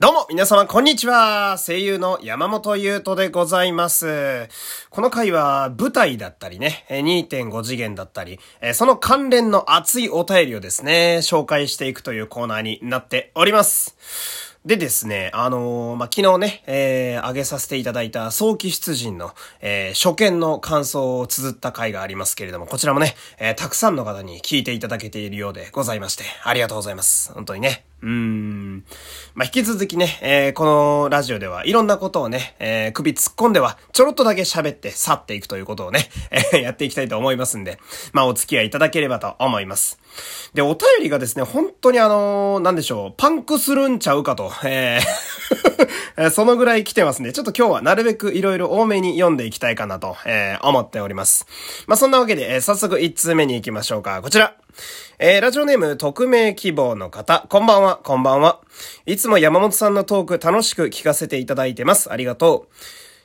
どうも、皆様、こんにちは。声優の山本優斗でございます。この回は、舞台だったりね、2.5次元だったり、その関連の熱いお便りをですね、紹介していくというコーナーになっております。でですね、あのー、まあ、昨日ね、えー、上げさせていただいた早期出陣の、えー、初見の感想を綴った回がありますけれども、こちらもね、えー、たくさんの方に聞いていただけているようでございまして、ありがとうございます。本当にね。うん。まあ、引き続きね、えー、このラジオではいろんなことをね、えー、首突っ込んでは、ちょろっとだけ喋って去っていくということをね、えー、やっていきたいと思いますんで、まあ、お付き合いいただければと思います。で、お便りがですね、本当にあのー、なんでしょう、パンクするんちゃうかと、えーそのぐらい来てますんで、ちょっと今日はなるべくいろいろ多めに読んでいきたいかなと、えー、思っております。まあ、そんなわけで、えー、早速1通目に行きましょうか。こちら。えー、ラジオネーム、匿名希望の方、こんばんは、こんばんは。いつも山本さんのトーク楽しく聞かせていただいてます。ありがとう。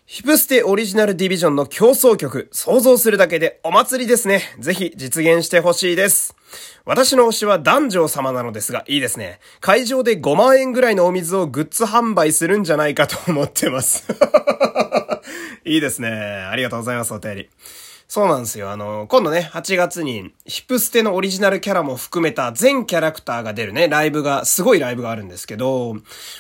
ヒプステオリジナルディビジョンの競争曲、想像するだけでお祭りですね。ぜひ実現してほしいです。私の推しは男女様なのですが、いいですね。会場で5万円ぐらいのお水をグッズ販売するんじゃないかと思ってます。いいですね。ありがとうございます、お便り。そうなんですよ。あの、今度ね、8月に、ヒプステのオリジナルキャラも含めた全キャラクターが出るね、ライブが、すごいライブがあるんですけど、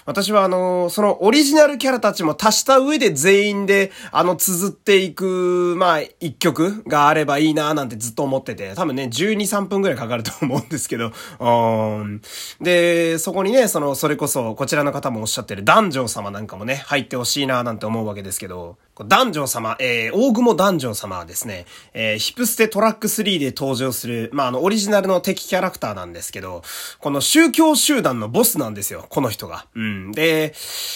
私はあの、そのオリジナルキャラたちも足した上で全員で、あの、綴っていく、まあ、一曲があればいいななんてずっと思ってて、多分ね、12、3分くらいかかると思うんですけど、うん。で、そこにね、その、それこそ、こちらの方もおっしゃってる男女様なんかもね、入ってほしいななんて思うわけですけど、男女様、えー、大雲男女様はですね、えー、ヒプステトラック3で登場する、まあ、あの、オリジナルの敵キャラクターなんですけど、この宗教集団のボスなんですよ、この人が。うん。で、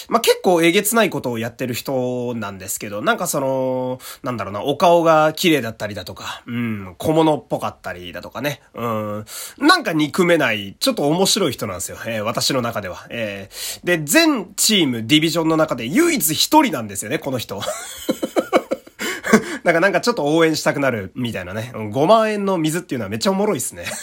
まあ、結構えげつないことをやってる人なんですけど、なんかその、なんだろうな、お顔が綺麗だったりだとか、うん、小物っぽかったりだとかね、うん、なんか憎めない、ちょっと面白い人なんですよ、えー、私の中では。えー、で、全チーム、ディビジョンの中で唯一一人なんですよね、この人。だかなんかちょっと応援したくなるみたいなね。5万円の水っていうのはめっちゃおもろいっすね。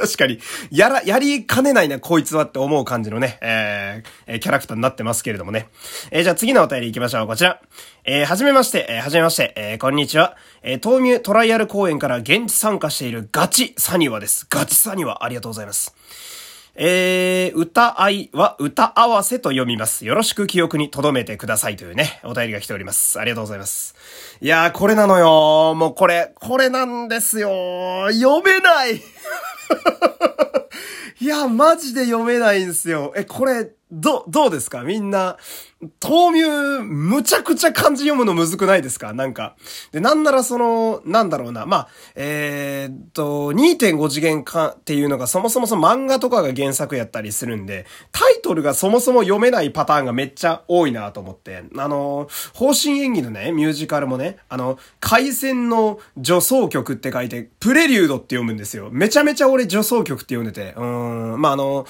確かに、やら、やりかねないな、こいつはって思う感じのね、えー、キャラクターになってますけれどもね。えー、じゃあ次のお便り行きましょう。こちら。えー、はじめまして、えー、はじめまして、えー、こんにちは。えー、豆乳トライアル公演から現地参加しているガチサニワです。ガチサニワ、ありがとうございます。えー、歌愛は歌合わせと読みます。よろしく記憶に留めてくださいというね、お便りが来ております。ありがとうございます。いやー、これなのよ。もうこれ、これなんですよ。読めない いや、マジで読めないんですよ。え、これ、ど、どうですか？みんな、豆乳、むちゃくちゃ漢字読むのむずくないですか？なんか。で、なんならその、なんだろうな。まあ、えー、っと、2.5次元化っていうのがそもそもその漫画とかが原作やったりするんで、タイトルがそもそも読めないパターンがめっちゃ多いなと思って。あの、方針演技のね、ミュージカルもね、あの、回線の女装曲って書いて、プレリュードって読むんですよ。めちゃめちゃ俺女装曲って読んでて。うん、まあ、あの、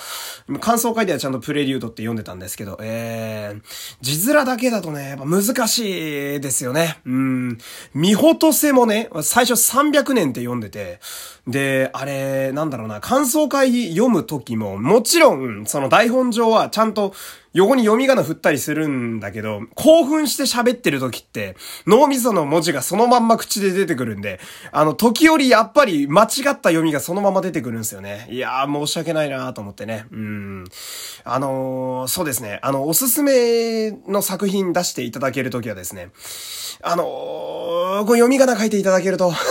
感想会ではちゃんとプレリュードって読んでたんですけど、えー、字面だけだとね、やっぱ難しいですよね。うん。見ほとせもね、最初300年って読んでて、で、あれ、なんだろうな、感想会読む時も、もちろん、その台本上はちゃんと横に読み仮名振ったりするんだけど、興奮して喋ってる時って、脳みその文字がそのまんま口で出てくるんで、あの、時折やっぱり間違った読みがそのまま出てくるんですよね。いやー、申し訳ないなーと思ってね。うん。あのー、そうですね。あの、おすすめの作品出していただけるときはですね、あのー、こ読み仮名書いていただけると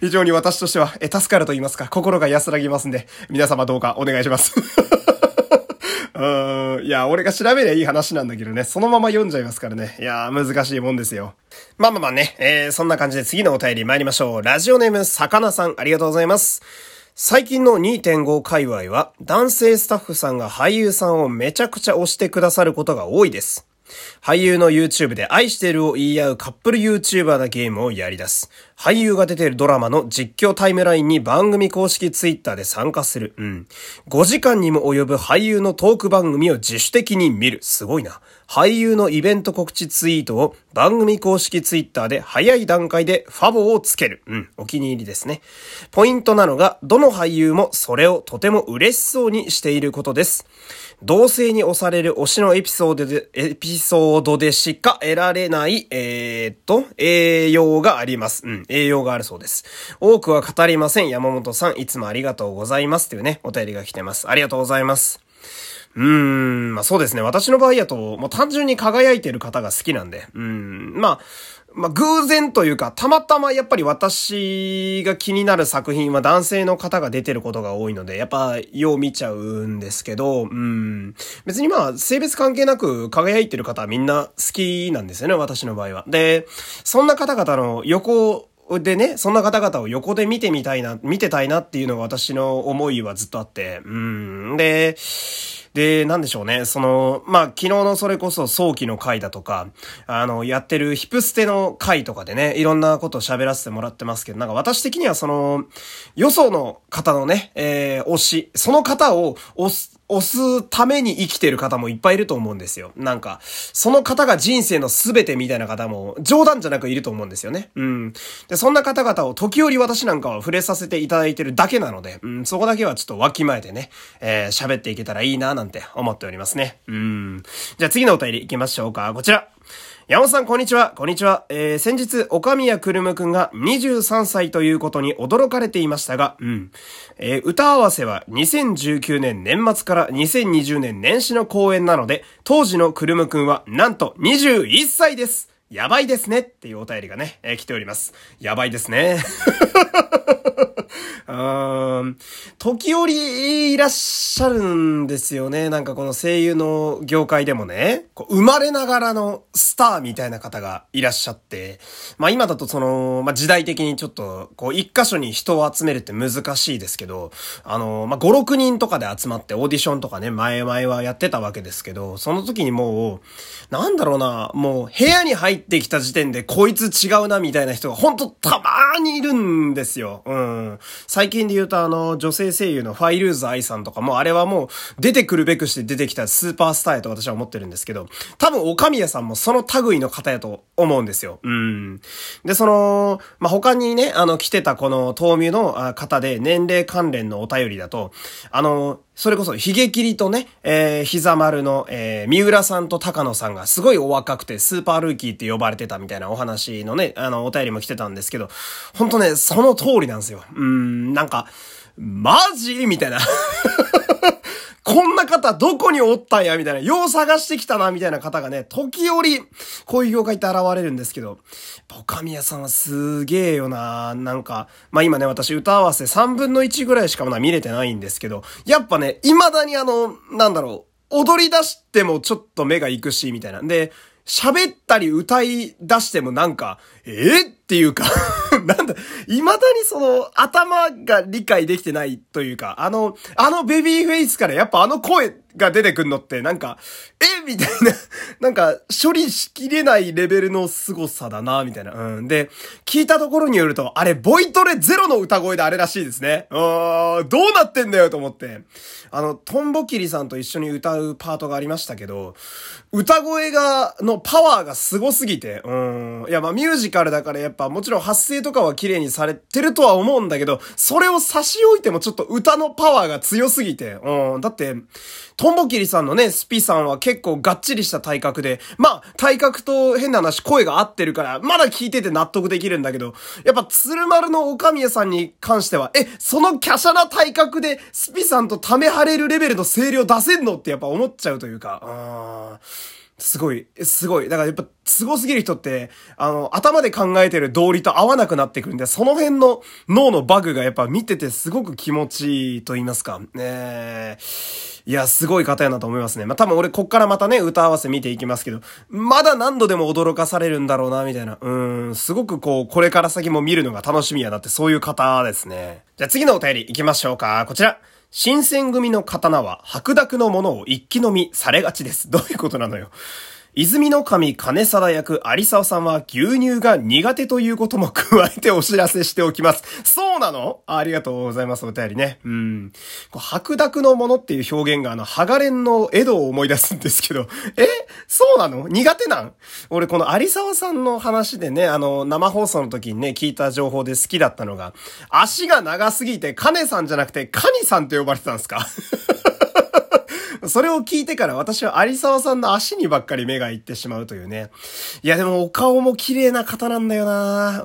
非常に私としては、え、助かると言いますか、心が安らぎますんで、皆様どうかお願いします。いや、俺が調べりゃいい話なんだけどね、そのまま読んじゃいますからね。いや難しいもんですよ。まあまあまあね、えー、そんな感じで次のお便り参りましょう。ラジオネーム、さかなさん、ありがとうございます。最近の2.5界隈は、男性スタッフさんが俳優さんをめちゃくちゃ推してくださることが多いです。俳優の YouTube で愛してるを言い合うカップル YouTuber なゲームをやり出す。俳優が出ているドラマの実況タイムラインに番組公式ツイッターで参加する。うん。5時間にも及ぶ俳優のトーク番組を自主的に見る。すごいな。俳優のイベント告知ツイートを番組公式ツイッターで早い段階でファボをつける。うん、お気に入りですね。ポイントなのが、どの俳優もそれをとても嬉しそうにしていることです。同性に押される推しのエピソードで、エピソードでしか得られない、えー、っと、栄養があります。うん、栄養があるそうです。多くは語りません。山本さん、いつもありがとうございます。というね、お便りが来てます。ありがとうございます。うーん、まあそうですね。私の場合やと、もう単純に輝いてる方が好きなんで、うん、まあ、まあ、偶然というか、たまたまやっぱり私が気になる作品は男性の方が出てることが多いので、やっぱ、よう見ちゃうんですけど、うん。別にまあ、性別関係なく輝いてる方はみんな好きなんですよね、私の場合は。で、そんな方々の横をでね、そんな方々を横で見てみたいな、見てたいなっていうのが私の思いはずっとあって、うん。で、で、なんでしょうね。その、まあ、昨日のそれこそ早期の回だとか、あの、やってるヒプステの回とかでね、いろんなこと喋らせてもらってますけど、なんか私的にはその、よその方のね、えー、推し、その方を推す、押すために生きてる方もいっぱいいると思うんですよ。なんか、その方が人生の全てみたいな方も冗談じゃなくいると思うんですよね。うん。で、そんな方々を時折私なんかは触れさせていただいてるだけなので、うん、そこだけはちょっとわきまえてね、えー、喋っていけたらいいななんて思っておりますね。うん。じゃあ次のお便り行きましょうか。こちら。山本さん、こんにちは。こんにちは。えー、先日、岡宮くるむくんが23歳ということに驚かれていましたが、うん。えー、歌合わせは2019年年末から2020年年始の公演なので、当時のくるむくんはなんと21歳です。やばいですねっていうお便りがね、えー、来ております。やばいですね。うん。時折いらっしゃるんですよね。なんかこの声優の業界でもね、こう生まれながらのスターみたいな方がいらっしゃって、まあ今だとその、まあ時代的にちょっと、こう一箇所に人を集めるって難しいですけど、あの、まあ5、6人とかで集まってオーディションとかね、前々はやってたわけですけど、その時にもう、なんだろうな、もう部屋に入ってきた時点でこいつ違うなみたいな人がほんとたまーにいるんですよ。うん。最近で言うとあの、女性声優のファイルーズ愛さんとかも、あれはもう、出てくるべくして出てきたスーパースターやと私は思ってるんですけど、多分、岡宮さんもその類の方やと思うんですよ。うん。で、その、まあ、他にね、あの、来てたこの、豆乳の方で、年齢関連のお便りだと、あの、それこそ、ヒゲ切りとね、えー、膝丸の、えー、三浦さんと高野さんがすごいお若くて、スーパールーキーって呼ばれてたみたいなお話のね、あの、お便りも来てたんですけど、ほんとね、その通りなんですよ。うん、んなんか、マジ？みたいな。こんな方どこにおったんや？みたいな、よう探してきたなみたいな方がね、時折、こういう業界って現れるんですけど、岡宮さんはすげえよな。なんか、まあ今ね、私歌合わせ3分の1ぐらいしかまだ見れてないんですけど、やっぱね、未だにあの、なんだろう、踊り出してもちょっと目が行くし、みたいな。で、喋ったり歌い出してもなんか、えー、っていうか なんだ、未だにその頭が理解できてないというか、あの、あのベビーフェイスからやっぱあの声が出てくんのってなんか、え？みたいな、なんか処理しきれないレベルの凄さだな、みたいな。うん。で、聞いたところによると、あれ、ボイトレゼロの歌声であれらしいですね。あーん、どうなってんだよと思って。あの、トンボキリさんと一緒に歌うパートがありましたけど、歌声が、のパワーが凄すぎて、うん。いや、まあミュージカルだからやっぱもちろん発声とかは綺麗にされてるとは思うんだけど、それを差し置いてもちょっと歌のパワーが強すぎて、うん。だって、トンボキリさんのね、スピさんは結構がっちりした体格で、まあ、体格と変な話声が合ってるから、まだ聞いてて納得できるんだけど、やっぱ鶴丸の岡宮さんに関しては、え、その華奢な体格で、スピさんとため張れるレベルの声量出せんの？ってやっぱ思っちゃうというか、あーすごい、すごい。だからやっぱ、凄すぎる人って、あの、頭で考えてる道理と合わなくなってくるんで、その辺の脳のバグがやっぱ見ててすごく気持ちいいと言いますか。ねえ。いや、すごい方やなと思いますね。まあ、多分俺こっからまたね、歌合わせ見ていきますけど、まだ何度でも驚かされるんだろうな、みたいな。うん、すごくこう、これから先も見るのが楽しみやなって、そういう方ですね。じゃあ次のお便り行きましょうか。こちら。新選組の刀は白濁のものを一気飲みされがちです。どういうことなのよ。泉の神金貞役有沢さんは牛乳が苦手ということも加えてお知らせしておきます。そうなの？ありがとうございます、お便りね。うん。白濁のものっていう表現があの、ハガレンの江戸を思い出すんですけど、え？そうなの？苦手なん？俺この有沢さんの話でね、あの、生放送の時にね、聞いた情報で好きだったのが、足が長すぎて、カネさんじゃなくて、カニさんって呼ばれてたんですか？それを聞いてから私は有沢さんの足にばっかり目がいってしまうというね。いやでもお顔も綺麗な方なんだよな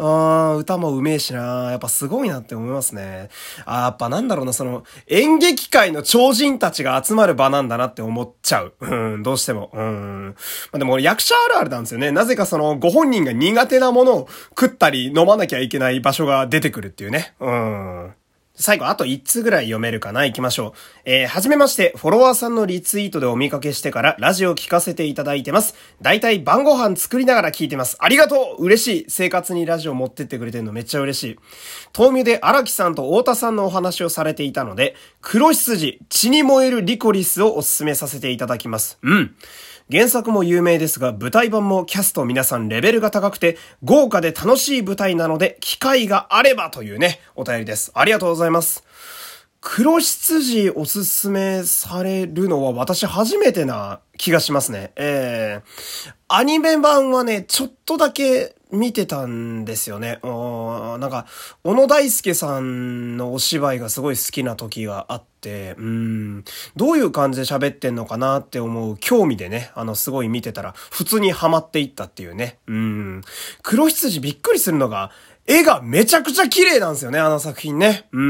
うん、歌もうめえしなやっぱすごいなって思いますね。あやっぱなんだろうな、その演劇界の超人たちが集まる場なんだなって思っちゃう。うん、どうしても。うん。まあ、でも役者あるあるなんですよね。なぜかそのご本人が苦手なものを食ったり飲まなきゃいけない場所が出てくるっていうね。うん。最後、あと1通ぐらい読めるかな？行きましょう。えー、はじめまして、フォロワーさんのリツイートでお見かけしてからラジオ聞かせていただいてます。だいたい晩ご飯作りながら聞いてます。ありがとう嬉しい生活にラジオ持ってってくれてるのめっちゃ嬉しい。豆乳で荒木さんと太田さんのお話をされていたので、黒羊、血に燃えるリコリスをおすすめさせていただきます。うん。原作も有名ですが、舞台版もキャスト皆さんレベルが高くて、豪華で楽しい舞台なので、機会があればというね、お便りです。ありがとうございます。黒羊おすすめされるのは私初めてな気がしますね。えー、アニメ版はね、ちょっとだけ見てたんですよね。なんか、小野大輔さんのお芝居がすごい好きな時があって、うん、どういう感じで喋ってんのかなって思う興味でね、あの、すごい見てたら、普通にハマっていったっていうね。うん、黒羊びっくりするのが、絵がめちゃくちゃ綺麗なんですよね、あの作品ね。うー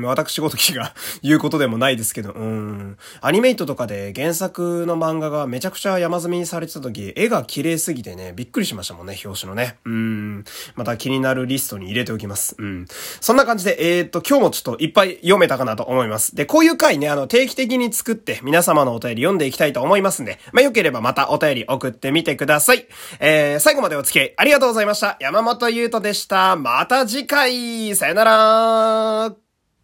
ん、私ごときが 言うことでもないですけど、うーん。アニメイトとかで原作の漫画がめちゃくちゃ山積みにされてた時、絵が綺麗すぎてね、びっくりしましたもんね、表紙のね。うーん。また気になるリストに入れておきます。うん。そんな感じで、えー、っと、今日もちょっといっぱい読めたかなと思います。で、こういう回ね、あの、定期的に作って皆様のお便り読んでいきたいと思いますんで、まあ、よければまたお便り送ってみてください。えー、最後までお付き合いありがとうございました。山本優斗でした。また次回。さよなら。